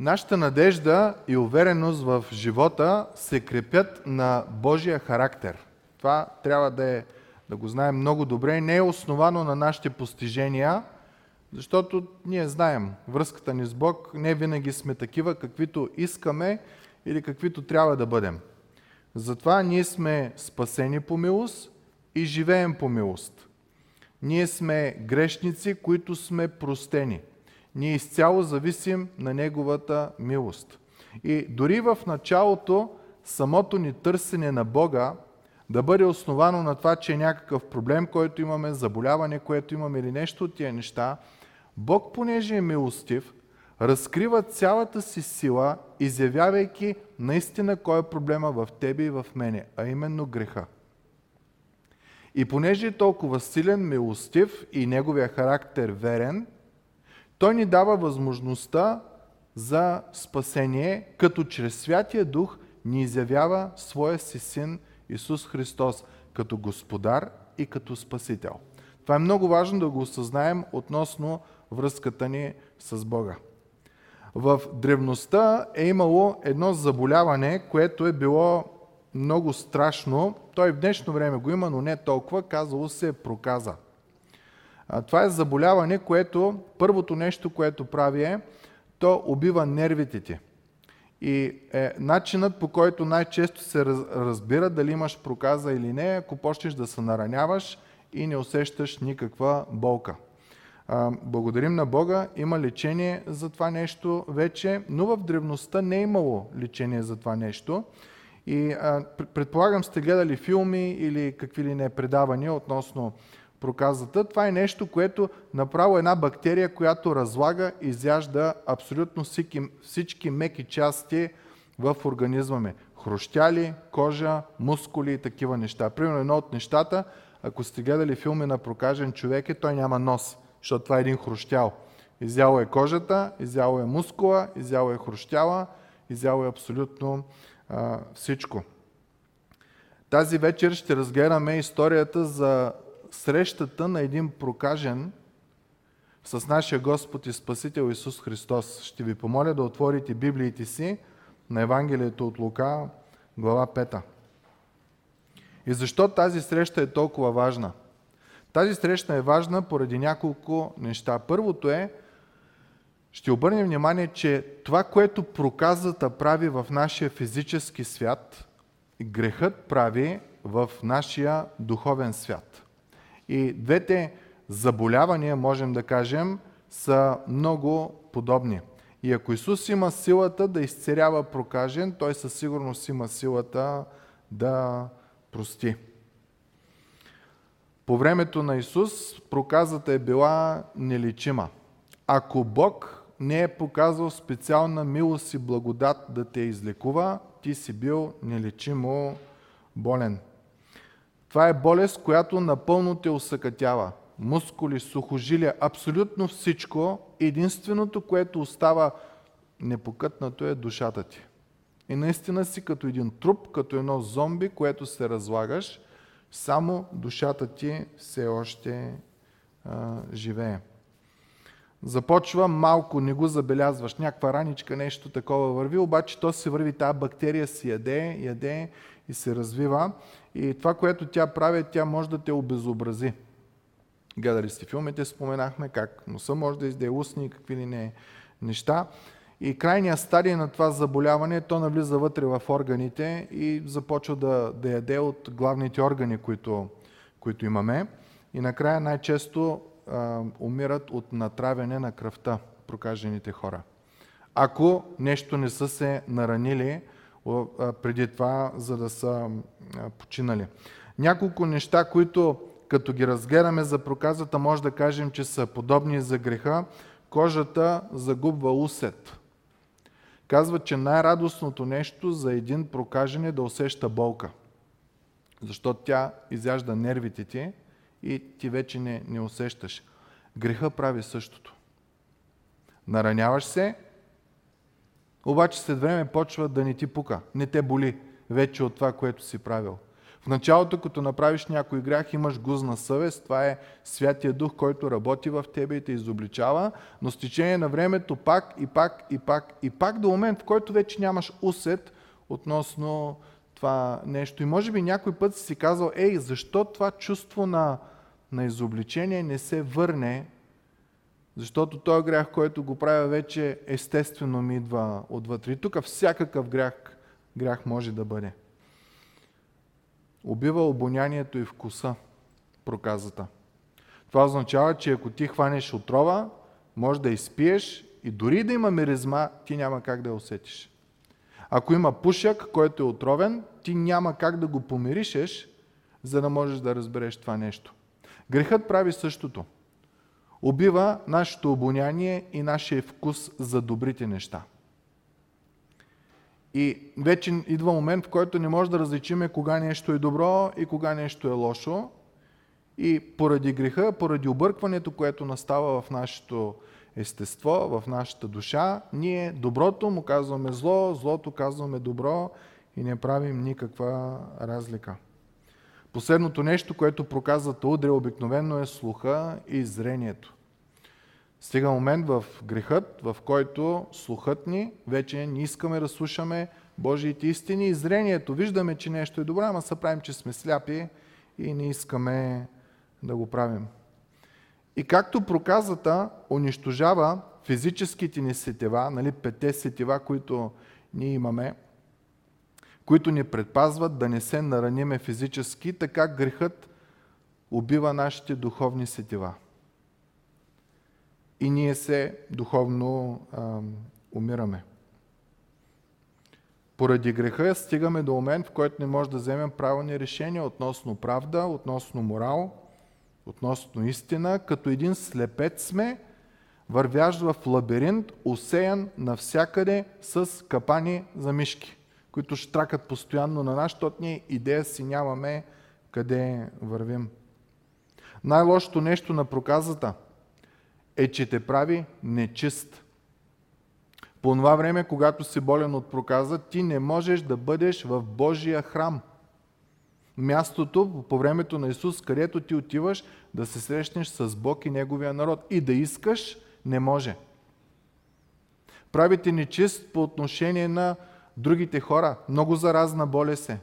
Нашата надежда и увереност в живота се крепят на Божия характер. Това трябва да, е, да го знаем много добре. Не е основано на нашите постижения, защото ние знаем, връзката ни с Бог не винаги сме такива, каквито искаме или каквито трябва да бъдем. Затова ние сме спасени по милост и живеем по милост. Ние сме грешници, които сме простени. Ние изцяло зависим на Неговата милост. И дори в началото самото ни търсене на Бога да бъде основано на това, че е някакъв проблем, който имаме, заболяване, което имаме или нещо от тия неща, Бог, понеже е милостив, разкрива цялата си сила, изявявайки наистина кой е проблема в тебе и в мене, а именно греха. И понеже е толкова силен, милостив и неговия характер верен, той ни дава възможността за спасение, като чрез Святия Дух ни изявява своя си син Исус Христос като Господар и като Спасител. Това е много важно да го осъзнаем относно връзката ни с Бога. В древността е имало едно заболяване, което е било много страшно. Той в днешно време го има, но не толкова. Казало се проказа. Това е заболяване, което първото нещо, което прави е, то убива нервите ти. И е, начинът по който най-често се разбира дали имаш проказа или не, ако почнеш да се нараняваш и не усещаш никаква болка. Благодарим на Бога, има лечение за това нещо вече, но в древността не е имало лечение за това нещо. И а, предполагам сте гледали филми или какви ли не предавания относно проказата. Това е нещо, което направо една бактерия, която разлага, изяжда абсолютно всички меки части в организма ми. Хрущяли, кожа, мускули и такива неща. Примерно едно от нещата, ако сте гледали филми на прокажен човек, е той няма нос защото това е един хрущял. Изяло е кожата, изяло е мускула, изяло е хрущяла, изяло е абсолютно а, всичко. Тази вечер ще разгледаме историята за срещата на един прокажен с нашия Господ и Спасител Исус Христос. Ще ви помоля да отворите Библиите си на Евангелието от Лука, глава 5. И защо тази среща е толкова важна? Тази среща е важна поради няколко неща. Първото е, ще обърнем внимание, че това, което проказата прави в нашия физически свят, грехът прави в нашия духовен свят. И двете заболявания, можем да кажем, са много подобни. И ако Исус има силата да изцерява прокажен, той със сигурност има силата да прости. По времето на Исус проказата е била нелечима. Ако Бог не е показал специална милост и благодат да те излекува, ти си бил нелечимо болен. Това е болест, която напълно те усъкътява. Мускули, сухожилия, абсолютно всичко. Единственото, което остава непокътнато е душата ти. И наистина си като един труп, като едно зомби, което се разлагаш – само душата ти все още а, живее. Започва малко, не го забелязваш, някаква раничка, нещо такова върви, обаче то се върви, тази бактерия си яде, яде и се развива. И това, което тя прави, тя може да те обезобрази. Гледали сте филмите, споменахме как носа може да изде устни какви ли не неща. И крайният стадий на това заболяване, то навлиза вътре в органите и започва да, да яде от главните органи, които, които имаме. И накрая най-често а, умират от натравяне на кръвта прокажените хора. Ако нещо не са се наранили а, преди това, за да са починали. Няколко неща, които като ги разгледаме за проказата, може да кажем, че са подобни за греха. Кожата загубва усет казва, че най-радостното нещо за един прокажен е да усеща болка. Защото тя изяжда нервите ти и ти вече не, не усещаш. Греха прави същото. Нараняваш се, обаче след време почва да не ти пука. Не те боли вече от това, което си правил. В началото, като направиш някой грях, имаш гузна съвест. Това е Святия Дух, който работи в тебе и те изобличава. Но с течение на времето пак и пак и пак и пак до момент, в който вече нямаш усет относно това нещо. И може би някой път си казал, ей, защо това чувство на, на изобличение не се върне защото този грях, който го правя вече, естествено ми идва отвътре. И тук всякакъв грях, грях може да бъде. Убива обонянието и вкуса, проказата. Това означава, че ако ти хванеш отрова, може да изпиеш и дори да има миризма, ти няма как да я усетиш. Ако има пушак, който е отровен, ти няма как да го помиришеш, за да можеш да разбереш това нещо. Грехът прави същото – убива нашето обоняние и нашия вкус за добрите неща. И вече идва момент, в който не може да различиме кога нещо е добро и кога нещо е лошо. И поради греха, поради объркването, което настава в нашето естество, в нашата душа, ние доброто му казваме зло, злото казваме добро и не правим никаква разлика. Последното нещо, което проказват удря обикновено е слуха и зрението. Стига момент в грехът, в който слухът ни вече не искаме да слушаме Божиите истини и зрението. Виждаме, че нещо е добро, ама се правим, че сме сляпи и не искаме да го правим. И както проказата унищожава физическите ни сетива, нали, пете сетива, които ние имаме, които ни предпазват да не се нараниме физически, така грехът убива нашите духовни сетива. И ние се духовно а, умираме. Поради греха стигаме до момент, в който не може да вземем правилни решения относно правда, относно морал, относно истина. Като един слепец сме, вървящ в лабиринт, усеян навсякъде с капани за мишки които штракат постоянно на нас, защото ние идея си нямаме къде вървим. Най-лошото нещо на проказата е, че те прави нечист. По това време, когато си болен от проказа, ти не можеш да бъдеш в Божия храм. Мястото по времето на Исус, където ти отиваш да се срещнеш с Бог и Неговия народ. И да искаш, не може. Правите нечист по отношение на другите хора. Много заразна болест е.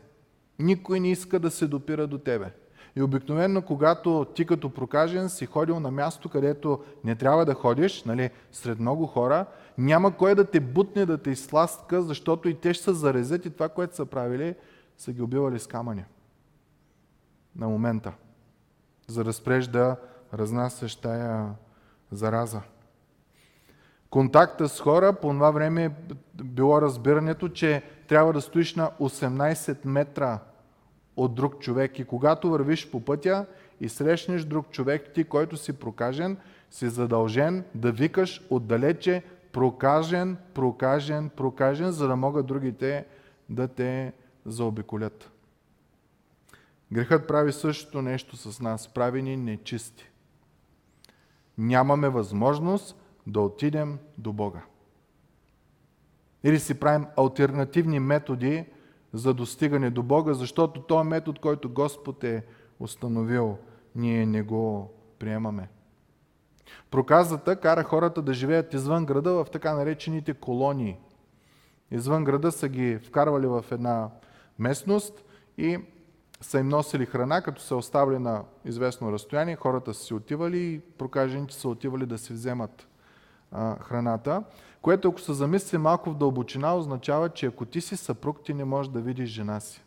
Никой не иска да се допира до тебе. И обикновено, когато ти като прокажен си ходил на място, където не трябва да ходиш, нали, сред много хора, няма кой да те бутне, да те изсластка, защото и те ще се зарезят и това, което са правили, са ги убивали с камъни. На момента. За да спреш да разнасяш тая зараза контакта с хора, по това време било разбирането, че трябва да стоиш на 18 метра от друг човек. И когато вървиш по пътя и срещнеш друг човек, ти, който си прокажен, си задължен да викаш отдалече прокажен, прокажен, прокажен, за да могат другите да те заобиколят. Грехът прави същото нещо с нас. Прави ни нечисти. Нямаме възможност да отидем до Бога. Или си правим альтернативни методи за достигане до Бога, защото този метод, който Господ е установил, ние не го приемаме. Проказата кара хората да живеят извън града в така наречените колонии. Извън града са ги вкарвали в една местност и са им носили храна, като са оставили на известно разстояние, хората са си отивали и прокажените са отивали да си вземат а, храната, което ако се замисли малко в дълбочина, означава, че ако ти си съпруг, ти не можеш да видиш жена си.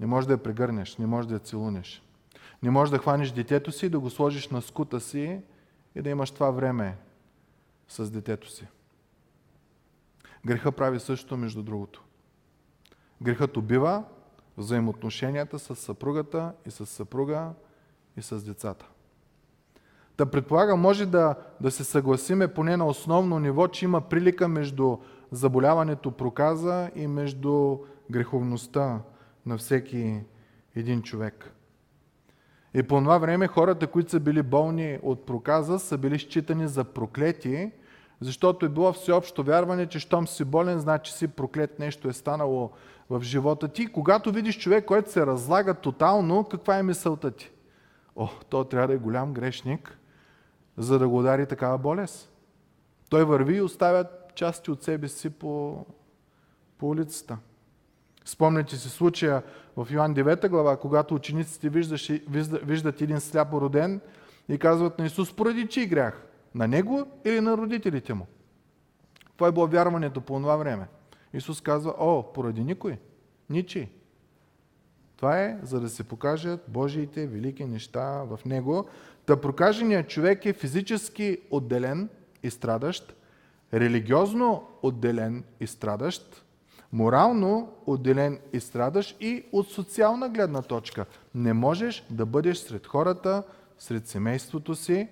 Не можеш да я прегърнеш, не можеш да я целунеш. Не можеш да хванеш детето си, да го сложиш на скута си и да имаш това време с детето си. Греха прави същото, между другото. Грехът убива взаимоотношенията с съпругата и с съпруга и с децата. Да предполага, може да, да се съгласиме поне на основно ниво, че има прилика между заболяването проказа и между греховността на всеки един човек. И по това време хората, които са били болни от проказа, са били считани за проклети, Защото е било всеобщо вярване, че щом си болен, значи си проклет, нещо е станало в живота ти. Когато видиш човек, който се разлага тотално, каква е мисълта ти? О, то трябва да е голям грешник, за да го удари такава болест. Той върви и оставя части от себе си по, по улицата. Спомняте си случая в Йоан 9 глава, когато учениците виждаш, виждат един сляпо роден и казват на Исус, поради чий грях? На него или на родителите му? Това е било вярването по това време. Исус казва, о, поради никой, ничи. Това е, за да се покажат Божиите велики неща в него. Та прокаженият човек е физически отделен и страдащ, религиозно отделен и страдащ, морално отделен и страдащ и от социална гледна точка. Не можеш да бъдеш сред хората, сред семейството си,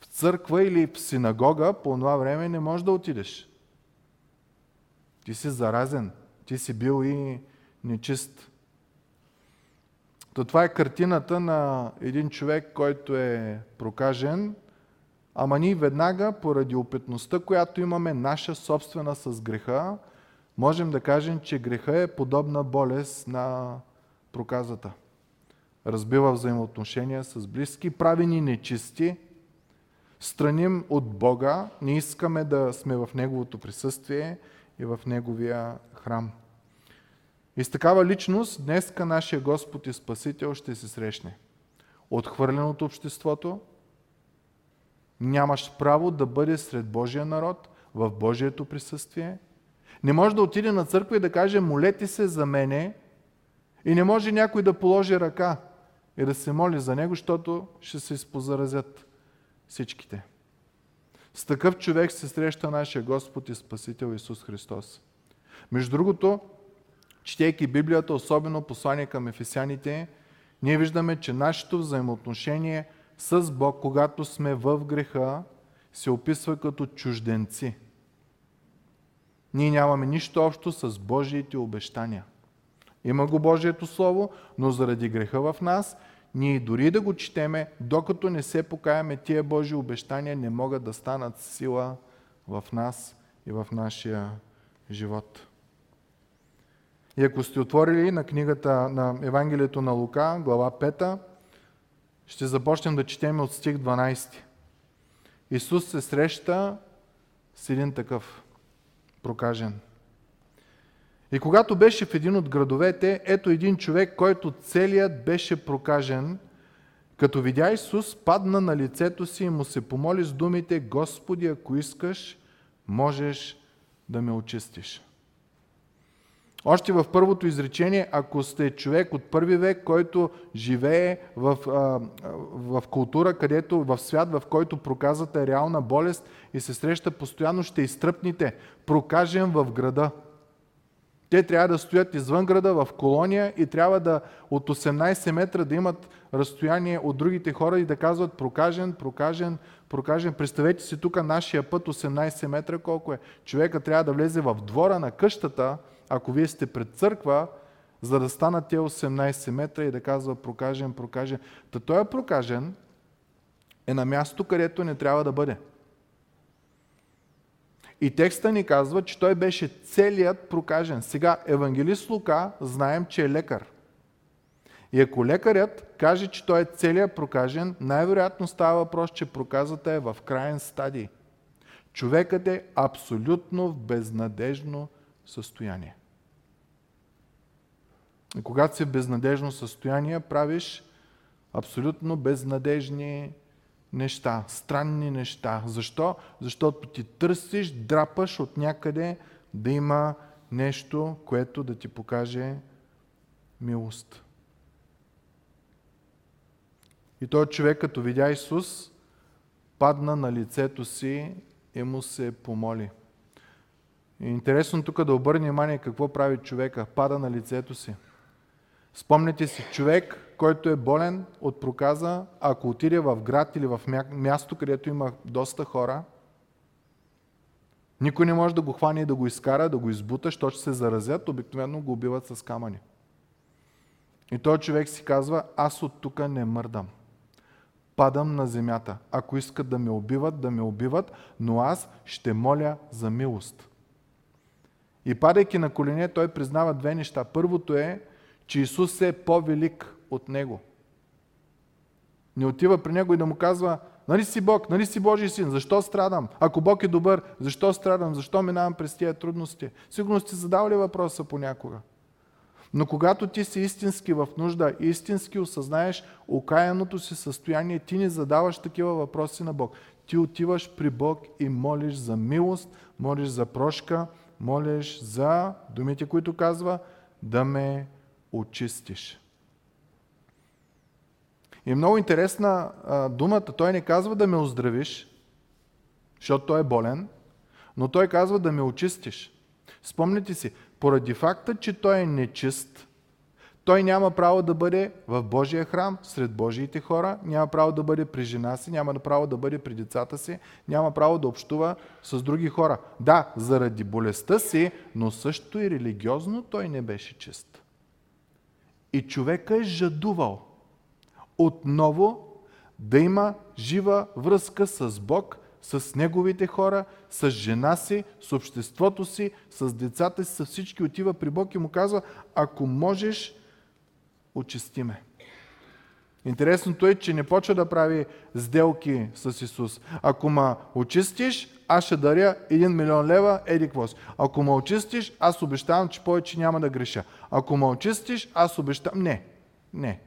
в църква или в синагога по това време не можеш да отидеш. Ти си заразен, ти си бил и нечист. То това е картината на един човек, който е прокажен, ама ние веднага, поради опитността, която имаме, наша собствена с греха, можем да кажем, че греха е подобна болест на проказата. Разбива взаимоотношения с близки, прави ни нечисти, страним от Бога, не искаме да сме в Неговото присъствие и в Неговия храм. И с такава личност днеска нашия Господ и Спасител ще се срещне. Отхвърлен от обществото, нямаш право да бъде сред Божия народ, в Божието присъствие. Не може да отиде на църква и да каже, молете се за мене, и не може някой да положи ръка и да се моли за него, защото ще се изпозаразят всичките. С такъв човек се среща нашия Господ и Спасител Исус Христос. Между другото, четейки Библията, особено послание към ефесяните, ние виждаме, че нашето взаимоотношение с Бог, когато сме в греха, се описва като чужденци. Ние нямаме нищо общо с Божиите обещания. Има го Божието Слово, но заради греха в нас, ние дори да го четеме, докато не се покаяме, тия Божи обещания не могат да станат сила в нас и в нашия живот. И ако сте отворили на книгата на Евангелието на Лука, глава 5, ще започнем да четем от стих 12. Исус се среща с един такъв прокажен. И когато беше в един от градовете, ето един човек, който целият беше прокажен, като видя Исус, падна на лицето си и му се помоли с думите, Господи, ако искаш, можеш да ме очистиш. Още в първото изречение, ако сте човек от първи век, който живее в, в култура, където в свят, в който проказата е реална болест и се среща постоянно, ще изтръпните. Прокажем в града. Те трябва да стоят извън града, в колония и трябва да от 18 метра да имат разстояние от другите хора и да казват прокажен, прокажен, прокажен. Представете си тук нашия път 18 метра колко е. Човека трябва да влезе в двора на къщата, ако вие сте пред църква, за да станат те 18 метра и да казва прокажен, прокажен. Та той е прокажен е на място, където не трябва да бъде. И текста ни казва, че той беше целият прокажен. Сега, евангелист Лука, знаем, че е лекар. И ако лекарят каже, че той е целият прокажен, най-вероятно става въпрос, че проказата е в крайен стадий. Човекът е абсолютно в безнадежно състояние. И когато си в безнадежно състояние, правиш абсолютно безнадежни неща, странни неща. Защо? Защото ти търсиш, драпаш от някъде да има нещо, което да ти покаже милост. И той човек, като видя Исус, падна на лицето си и му се помоли. И интересно тук да обърне внимание какво прави човека. Пада на лицето си. Спомнете си, човек, който е болен от проказа, ако отиде в град или в място, където има доста хора, никой не може да го хване и да го изкара, да го избута, защото ще се заразят, обикновено го убиват с камъни. И той човек си казва, аз от тук не мърдам. падам на земята. Ако искат да ме убиват, да ме убиват, но аз ще моля за милост. И падайки на колене, той признава две неща. Първото е, че Исус е по-велик от него. Не отива при него и да му казва, нали си Бог, нали си Божий син, защо страдам? Ако Бог е добър, защо страдам? Защо минавам през тия трудности? Сигурно сте задавали въпроса понякога. Но когато ти си истински в нужда, истински осъзнаеш окаяното си състояние, ти не задаваш такива въпроси на Бог. Ти отиваш при Бог и молиш за милост, молиш за прошка, молиш за думите, които казва, да ме очистиш. И е много интересна а, думата. Той не казва да ме оздравиш, защото той е болен, но той казва да ме очистиш. Спомните си, поради факта, че той е нечист, той няма право да бъде в Божия храм, сред Божиите хора, няма право да бъде при жена си, няма право да бъде при децата си, няма право да общува с други хора. Да, заради болестта си, но също и религиозно той не беше чист. И човека е жадувал отново да има жива връзка с Бог, с неговите хора, с жена си, с обществото си, с децата си, с всички отива при Бог и му казва, ако можеш, очисти ме. Интересното е, че не почва да прави сделки с Исус. Ако ма очистиш, аз ще даря 1 милион лева, еди квос. Ако ме очистиш, аз обещавам, че повече няма да греша. Ако ме очистиш, аз обещавам... Не, не.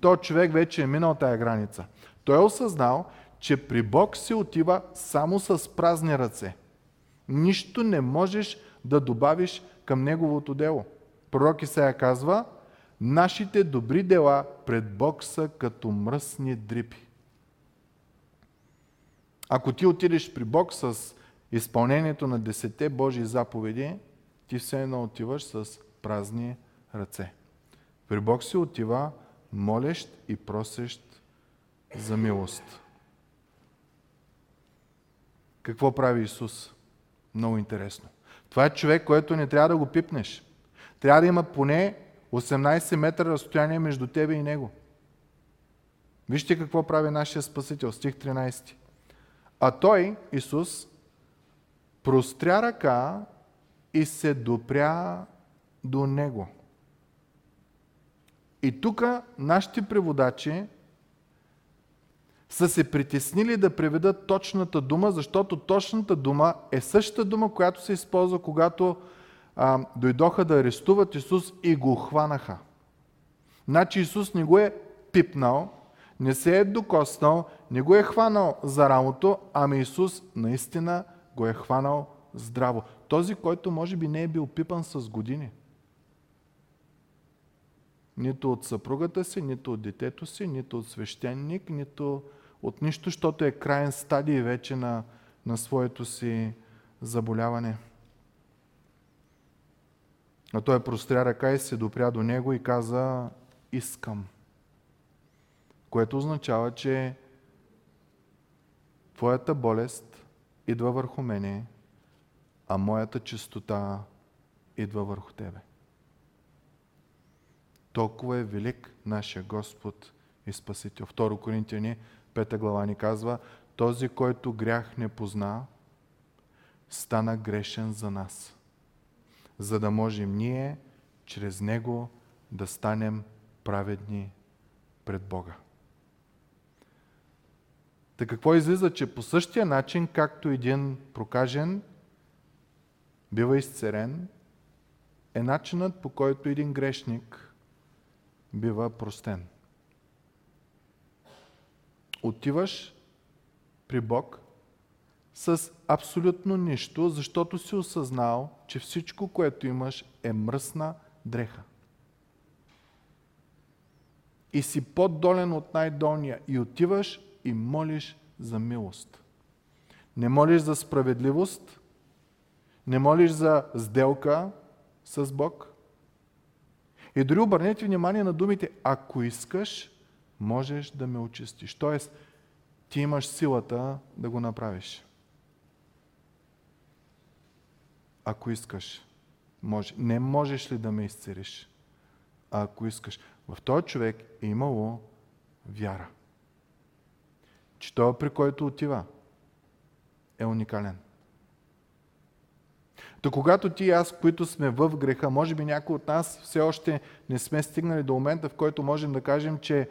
То човек вече е минал тая граница. Той е осъзнал, че при Бог се отива само с празни ръце. Нищо не можеш да добавиш към Неговото дело. Пророк Исаия казва, нашите добри дела пред Бог са като мръсни дрипи. Ако ти отидеш при Бог с изпълнението на десете Божии заповеди, ти все едно отиваш с празни ръце. При Бог се отива молещ и просещ за милост. Какво прави Исус? Много интересно. Това е човек, който не трябва да го пипнеш. Трябва да има поне 18 метра разстояние между тебе и него. Вижте какво прави нашия Спасител, стих 13. А той, Исус, простря ръка и се допря до него. И тук нашите преводачи са се притеснили да преведат точната дума, защото точната дума е същата дума, която се използва, когато а, дойдоха да арестуват Исус и го хванаха. Значи Исус не го е пипнал, не се е докоснал, не го е хванал за рамото, ами Исус наистина го е хванал здраво. Този, който може би не е бил пипан с години. Нито от съпругата си, нито от детето си, нито от свещеник, нито от нищо, защото е крайен стадий вече на, на своето си заболяване. А той простря ръка и се допря до него и каза искам. Което означава, че твоята болест идва върху мене, а моята чистота идва върху тебе. Толкова е велик нашия Господ и Спасител. Второ Коринтияни, пета глава ни казва, този, който грях не позна, стана грешен за нас, за да можем ние чрез Него да станем праведни пред Бога. Та какво излиза, че по същия начин, както един прокажен бива изцерен, е начинът по който един грешник бива простен. Отиваш при Бог с абсолютно нищо, защото си осъзнал, че всичко, което имаш е мръсна дреха. И си по-долен от най-долния и отиваш и молиш за милост. Не молиш за справедливост, не молиш за сделка с Бог, и дори обърнете внимание на думите, ако искаш, можеш да ме очистиш. Тоест, ти имаш силата да го направиш. Ако искаш, може. Не можеш ли да ме изцериш? А ако искаш. В този човек е имало вяра. че той, при който отива, е уникален. То когато ти и аз, които сме в греха, може би някои от нас все още не сме стигнали до момента, в който можем да кажем, че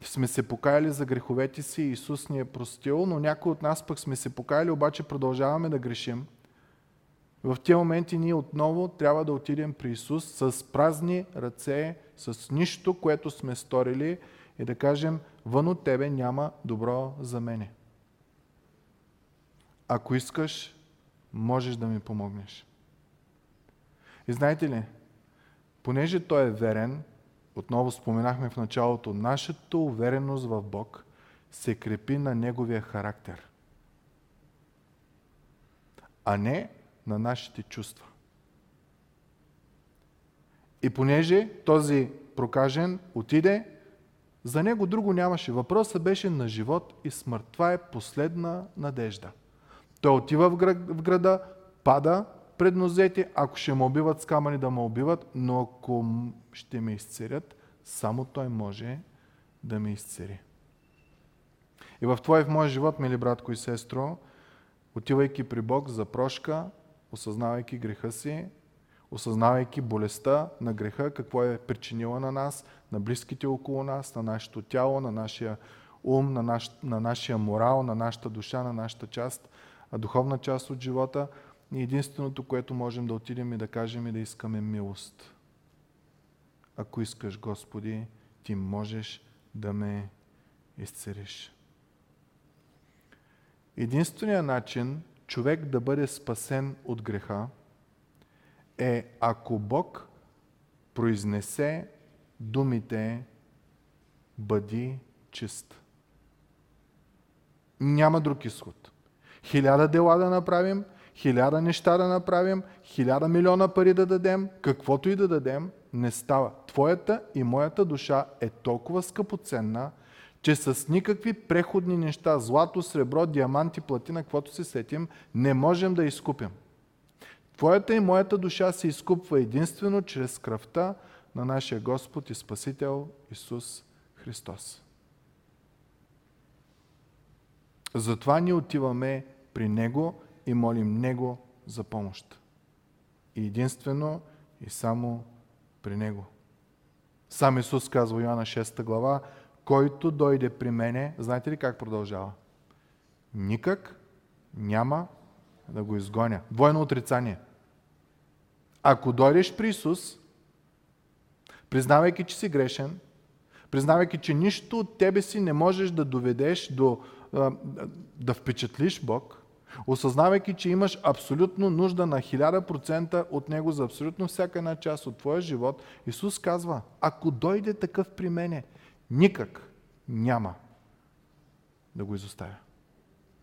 сме се покаяли за греховете си Исус ни е простил, но някои от нас пък сме се покаяли, обаче продължаваме да грешим. В тези моменти ние отново трябва да отидем при Исус с празни ръце, с нищо, което сме сторили и да кажем, вън от Тебе няма добро за мене. Ако искаш, можеш да ми помогнеш. И знаете ли, понеже Той е верен, отново споменахме в началото, нашата увереност в Бог се крепи на Неговия характер, а не на нашите чувства. И понеже този прокажен отиде, за него друго нямаше. Въпросът беше на живот и смърт. Това е последна надежда. Той отива в града, пада пред нозете, ако ще ме убиват с камъни да ме убиват, но ако ще ме изцерят, само Той може да ме изцери. И в твой и в моя живот, мили братко и сестро, отивайки при Бог за прошка, осъзнавайки греха си, осъзнавайки болестта на греха, какво е причинила на нас, на близките около нас, на нашето тяло, на нашия ум, на, наш, на нашия морал, на нашата душа, на нашата част, духовна част от живота. И единственото, което можем да отидем и да кажем и да искаме милост. Ако искаш, Господи, Ти можеш да ме изцериш. Единственият начин човек да бъде спасен от греха е ако Бог произнесе думите бъди чист. Няма друг изход. Хиляда дела да направим, хиляда неща да направим, хиляда милиона пари да дадем, каквото и да дадем, не става. Твоята и моята душа е толкова скъпоценна, че с никакви преходни неща, злато, сребро, диаманти, платина, каквото се сетим, не можем да изкупим. Твоята и моята душа се изкупва единствено чрез кръвта на нашия Господ и Спасител Исус Христос. Затова ние отиваме при Него и молим Него за помощ. И единствено и само при Него. Сам Исус казва Йоанна 6 глава, който дойде при мене, знаете ли как продължава? Никак няма да го изгоня. Двойно отрицание. Ако дойдеш при Исус, признавайки, че си грешен, признавайки, че нищо от тебе си не можеш да доведеш до да впечатлиш Бог, осъзнавайки, че имаш абсолютно нужда на 1000% от Него за абсолютно всяка една част от твоя живот, Исус казва, ако дойде такъв при мене, никак няма да го изоставя.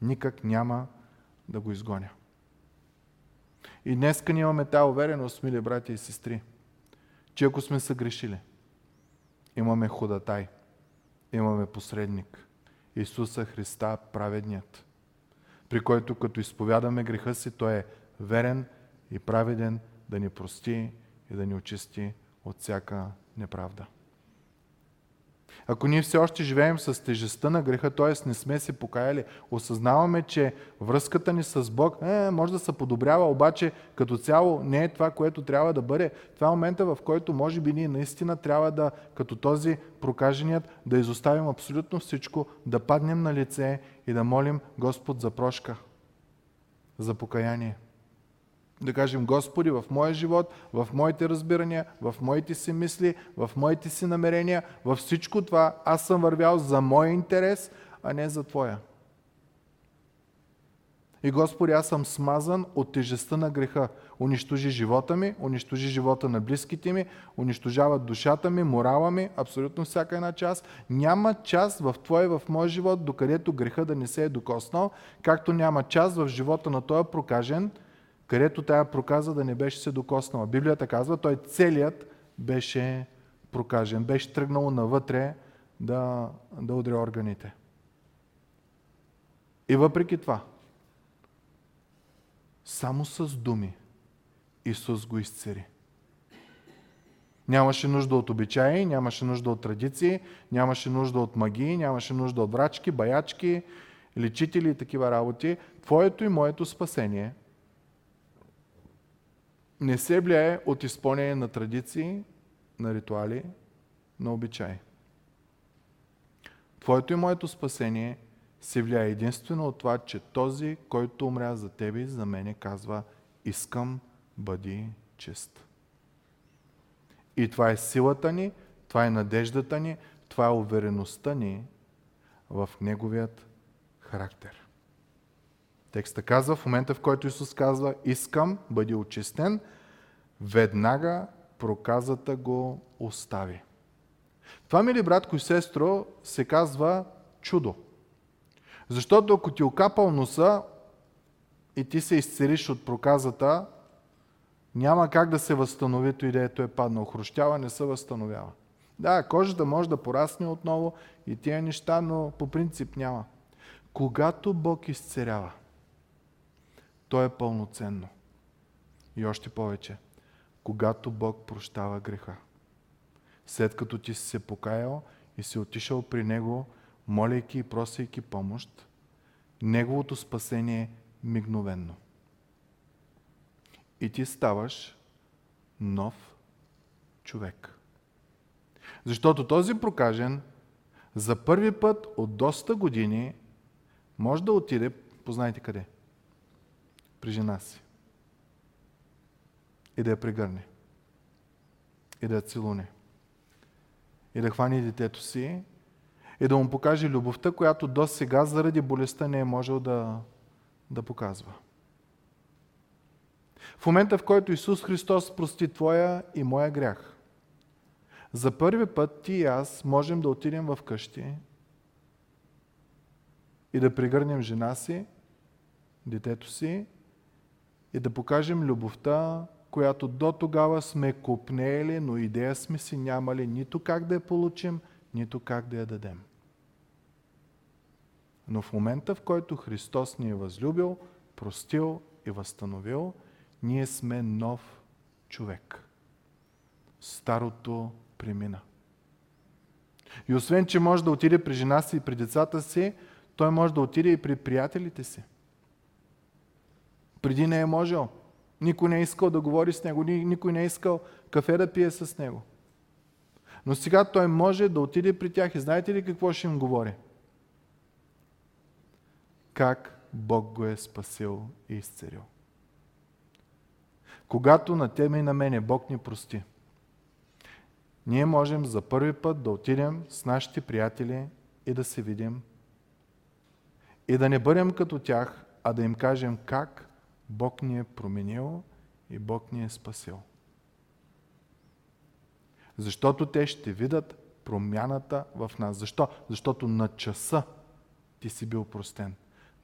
Никак няма да го изгоня. И днес ние имаме тази увереност, мили брати и сестри, че ако сме съгрешили, имаме ходатай, имаме посредник. Исуса Христа, праведният, при който като изповядаме греха си, Той е верен и праведен да ни прости и да ни очисти от всяка неправда. Ако ние все още живеем с тежестта на греха, т.е. не сме се покаяли, осъзнаваме, че връзката ни с Бог е, може да се подобрява, обаче като цяло не е това, което трябва да бъде. Това е момента, в който може би ние наистина трябва да, като този прокаженият, да изоставим абсолютно всичко, да паднем на лице и да молим Господ за прошка, за покаяние да кажем, Господи, в моя живот, в моите разбирания, в моите си мисли, в моите си намерения, във всичко това аз съм вървял за моя интерес, а не за Твоя. И Господи, аз съм смазан от тежестта на греха. Унищожи живота ми, унищожи живота на близките ми, унищожава душата ми, морала ми, абсолютно всяка една част. Няма част в Твоя в моя живот, докъдето греха да не се е докоснал, както няма част в живота на Този прокажен, където тая проказа да не беше се докоснала. Библията казва, той целият беше прокажен, беше тръгнал навътре да, да удря органите. И въпреки това, само с думи Исус го изцери. Нямаше нужда от обичаи, нямаше нужда от традиции, нямаше нужда от магии, нямаше нужда от врачки, баячки, лечители и такива работи. Твоето и моето спасение не се влияе от изпълнение на традиции, на ритуали, на обичаи. Твоето и моето спасение се влияе единствено от това, че този, който умря за тебе и за мене, казва искам, бъди чист. И това е силата ни, това е надеждата ни, това е увереността ни в Неговият характер. Текста казва, в момента в който Исус казва, искам, бъди очистен, веднага проказата го остави. Това, мили братко и сестро, се казва чудо. Защото ако ти окапал носа и ти се изцелиш от проказата, няма как да се възстанови то идеето е паднал. Хрущява не се възстановява. Да, кожата може да порасне отново и тия неща, но по принцип няма. Когато Бог изцерява, то е пълноценно. И още повече, когато Бог прощава греха. След като ти си се покаял и си отишъл при Него, моляйки и просейки помощ, Неговото спасение е мигновенно. И ти ставаш нов човек. Защото този прокажен за първи път от доста години може да отиде, познайте къде, при жена си. И да я прегърне. И да я целуне. И да хване детето си и да му покаже любовта, която до сега заради болестта не е можел да, да показва. В момента, в който Исус Христос прости твоя и моя грях, за първи път ти и аз можем да отидем в къщи и да пригърнем жена си, детето си и да покажем любовта, която до тогава сме купнели, но идея сме си нямали нито как да я получим, нито как да я дадем. Но в момента, в който Христос ни е възлюбил, простил и възстановил, ние сме нов човек. Старото премина. И освен, че може да отиде при жена си и при децата си, той може да отиде и при приятелите си. Преди не е можел. Никой не е искал да говори с него, никой не е искал кафе да пие с него. Но сега той може да отиде при тях и знаете ли какво ще им говори? Как Бог го е спасил и изцерил. Когато на тебе и на мене Бог ни прости, ние можем за първи път да отидем с нашите приятели и да се видим и да не бъдем като тях, а да им кажем как Бог ни е променил и Бог ни е спасил. Защото те ще видят промяната в нас. Защо? Защото на часа ти си бил простен.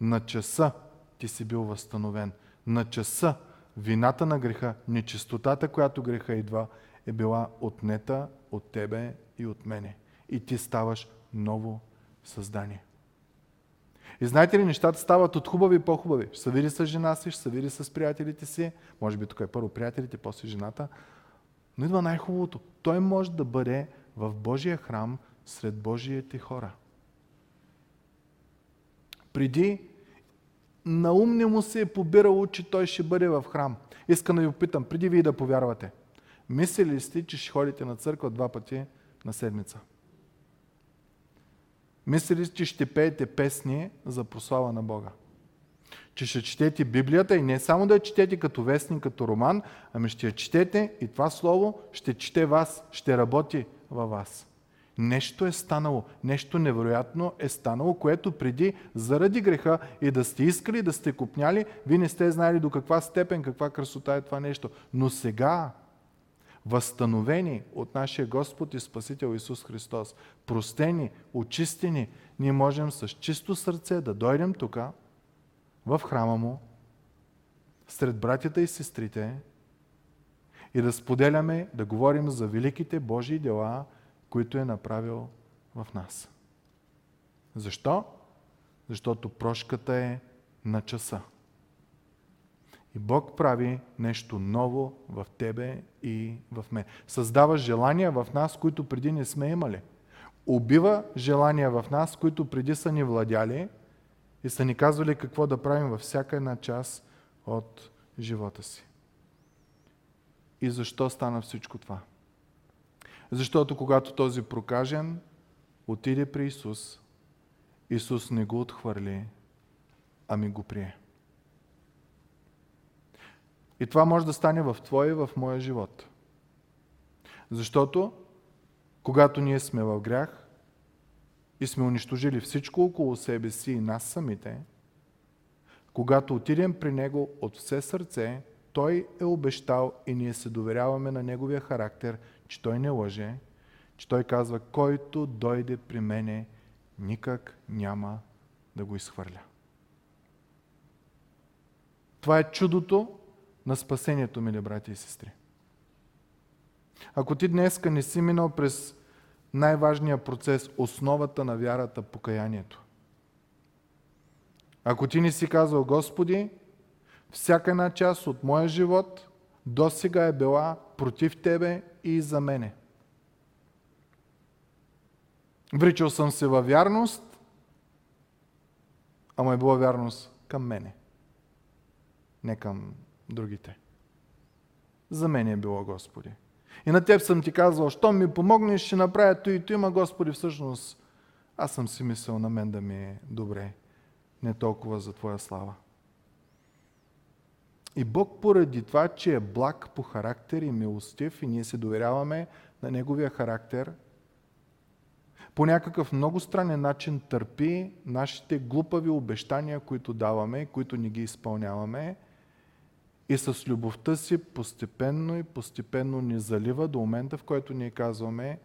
На часа ти си бил възстановен. На часа вината на греха, нечистотата, която греха идва, е била отнета от тебе и от мене. И ти ставаш ново създание. И знаете ли, нещата стават от хубави и по-хубави. Ще се види с жена си, ще се види с приятелите си. Може би тук е първо приятелите, после жената. Но идва най-хубавото. Той може да бъде в Божия храм сред Божиите хора. Преди на ум не му се е побирало, че той ще бъде в храм. Искам да ви попитам, преди вие да повярвате, мислили сте, че ще ходите на църква два пъти на седмица? Мислили, че ще пеете песни за прослава на Бога? Че ще четете Библията и не само да я четете като вестник, като роман, ами ще я четете и това слово ще чете вас, ще работи във вас. Нещо е станало, нещо невероятно е станало, което преди, заради греха и да сте искали, да сте купняли, вие не сте знаели до каква степен, каква красота е това нещо. Но сега, възстановени от нашия Господ и Спасител Исус Христос, простени, очистени, ние можем с чисто сърце да дойдем тук, в храма Му, сред братята и сестрите и да споделяме, да говорим за великите Божии дела, които е направил в нас. Защо? Защото прошката е на часа. И Бог прави нещо ново в тебе и в мен. Създава желания в нас, които преди не сме имали. Убива желания в нас, които преди са ни владяли и са ни казвали какво да правим във всяка една част от живота си. И защо стана всичко това? Защото когато този прокажен отиде при Исус, Исус не го отхвърли, ами го прие. И това може да стане в твоя и в моя живот. Защото, когато ние сме в грях и сме унищожили всичко около себе си и нас самите, когато отидем при Него от все сърце, Той е обещал и ние се доверяваме на Неговия характер, че Той не лъже, че Той казва, който дойде при мене, никак няма да го изхвърля. Това е чудото на спасението, мили брати и сестри. Ако ти днеска не си минал през най-важния процес, основата на вярата, покаянието. Ако ти не си казал, Господи, всяка една част от моя живот до сега е била против Тебе и за мене. Вричал съм се във вярност, ама е била вярност към мене, не към другите. За мен е било, Господи. И на Теб съм Ти казвал, що ми помогнеш, ще направя то и то има, Господи, всъщност аз съм си мислил на мен да ми е добре, не толкова за Твоя слава. И Бог поради това, че е благ по характер и милостив и ние се доверяваме на Неговия характер, по някакъв много странен начин търпи нашите глупави обещания, които даваме, които ни ги изпълняваме и с любовта си постепенно и постепенно ни залива до момента, в който ние казваме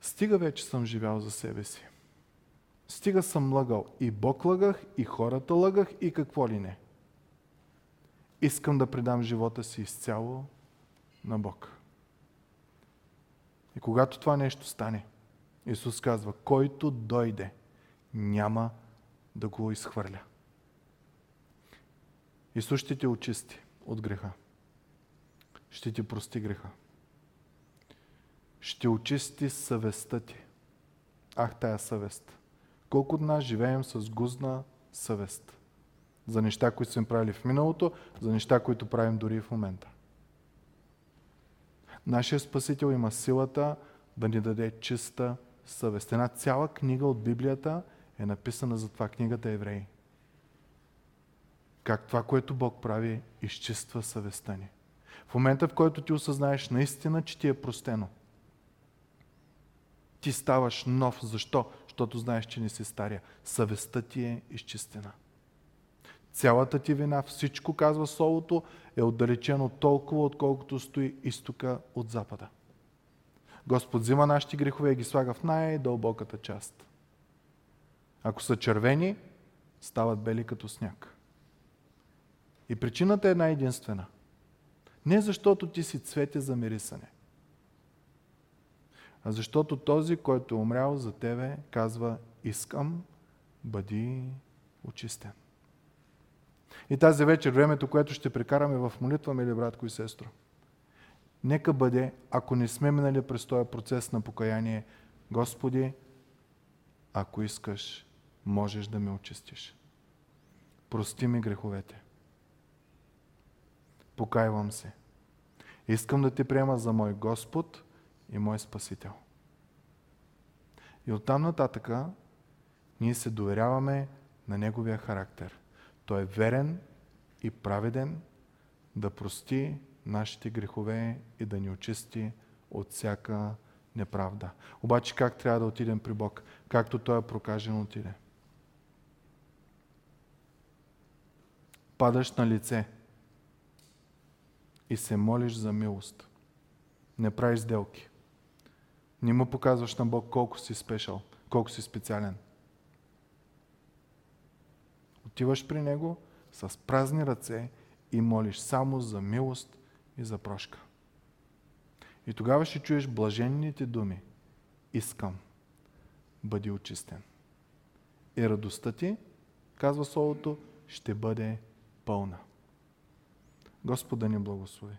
стига вече съм живял за себе си. Стига съм лъгал. И Бог лъгах, и хората лъгах, и какво ли не. Искам да предам живота си изцяло на Бог. И когато това нещо стане, Исус казва, който дойде, няма да го изхвърля. Исус ще те очисти от греха. Ще ти прости греха. Ще очисти съвестта ти. Ах, тая съвест. Колко от нас живеем с гузна съвест. За неща, които сме правили в миналото, за неща, които правим дори в момента. Нашия Спасител има силата да ни даде чиста съвест. Една цяла книга от Библията е написана за това книгата Евреи как това, което Бог прави, изчиства съвестта ни. В момента, в който ти осъзнаеш наистина, че ти е простено, ти ставаш нов. Защо? Защото знаеш, че не си стария. Съвестта ти е изчистена. Цялата ти вина, всичко, казва Солото, е отдалечено толкова, отколкото стои изтока от запада. Господ взима нашите грехове и ги слага в най-дълбоката част. Ако са червени, стават бели като сняг. И причината е една единствена. Не защото ти си цвете за мирисане, а защото този, който е умрял за тебе, казва, искам, бъди очистен. И тази вечер, времето, което ще прекараме в молитва, мили братко и сестро, нека бъде, ако не сме минали през този процес на покаяние, Господи, ако искаш, можеш да ме очистиш. Прости ми греховете покайвам се. Искам да те приема за мой Господ и мой Спасител. И оттам нататъка ние се доверяваме на Неговия характер. Той е верен и праведен да прости нашите грехове и да ни очисти от всяка неправда. Обаче как трябва да отидем при Бог? Както Той е прокажен отиде. Падаш на лице – и се молиш за милост. Не правиш сделки. Не му показваш на Бог колко си спешал, колко си специален. Отиваш при Него с празни ръце и молиш само за милост и за прошка. И тогава ще чуеш блаженните думи. Искам. Бъди очистен. И радостта ти, казва Солото, ще бъде пълна. Господа ни благослови.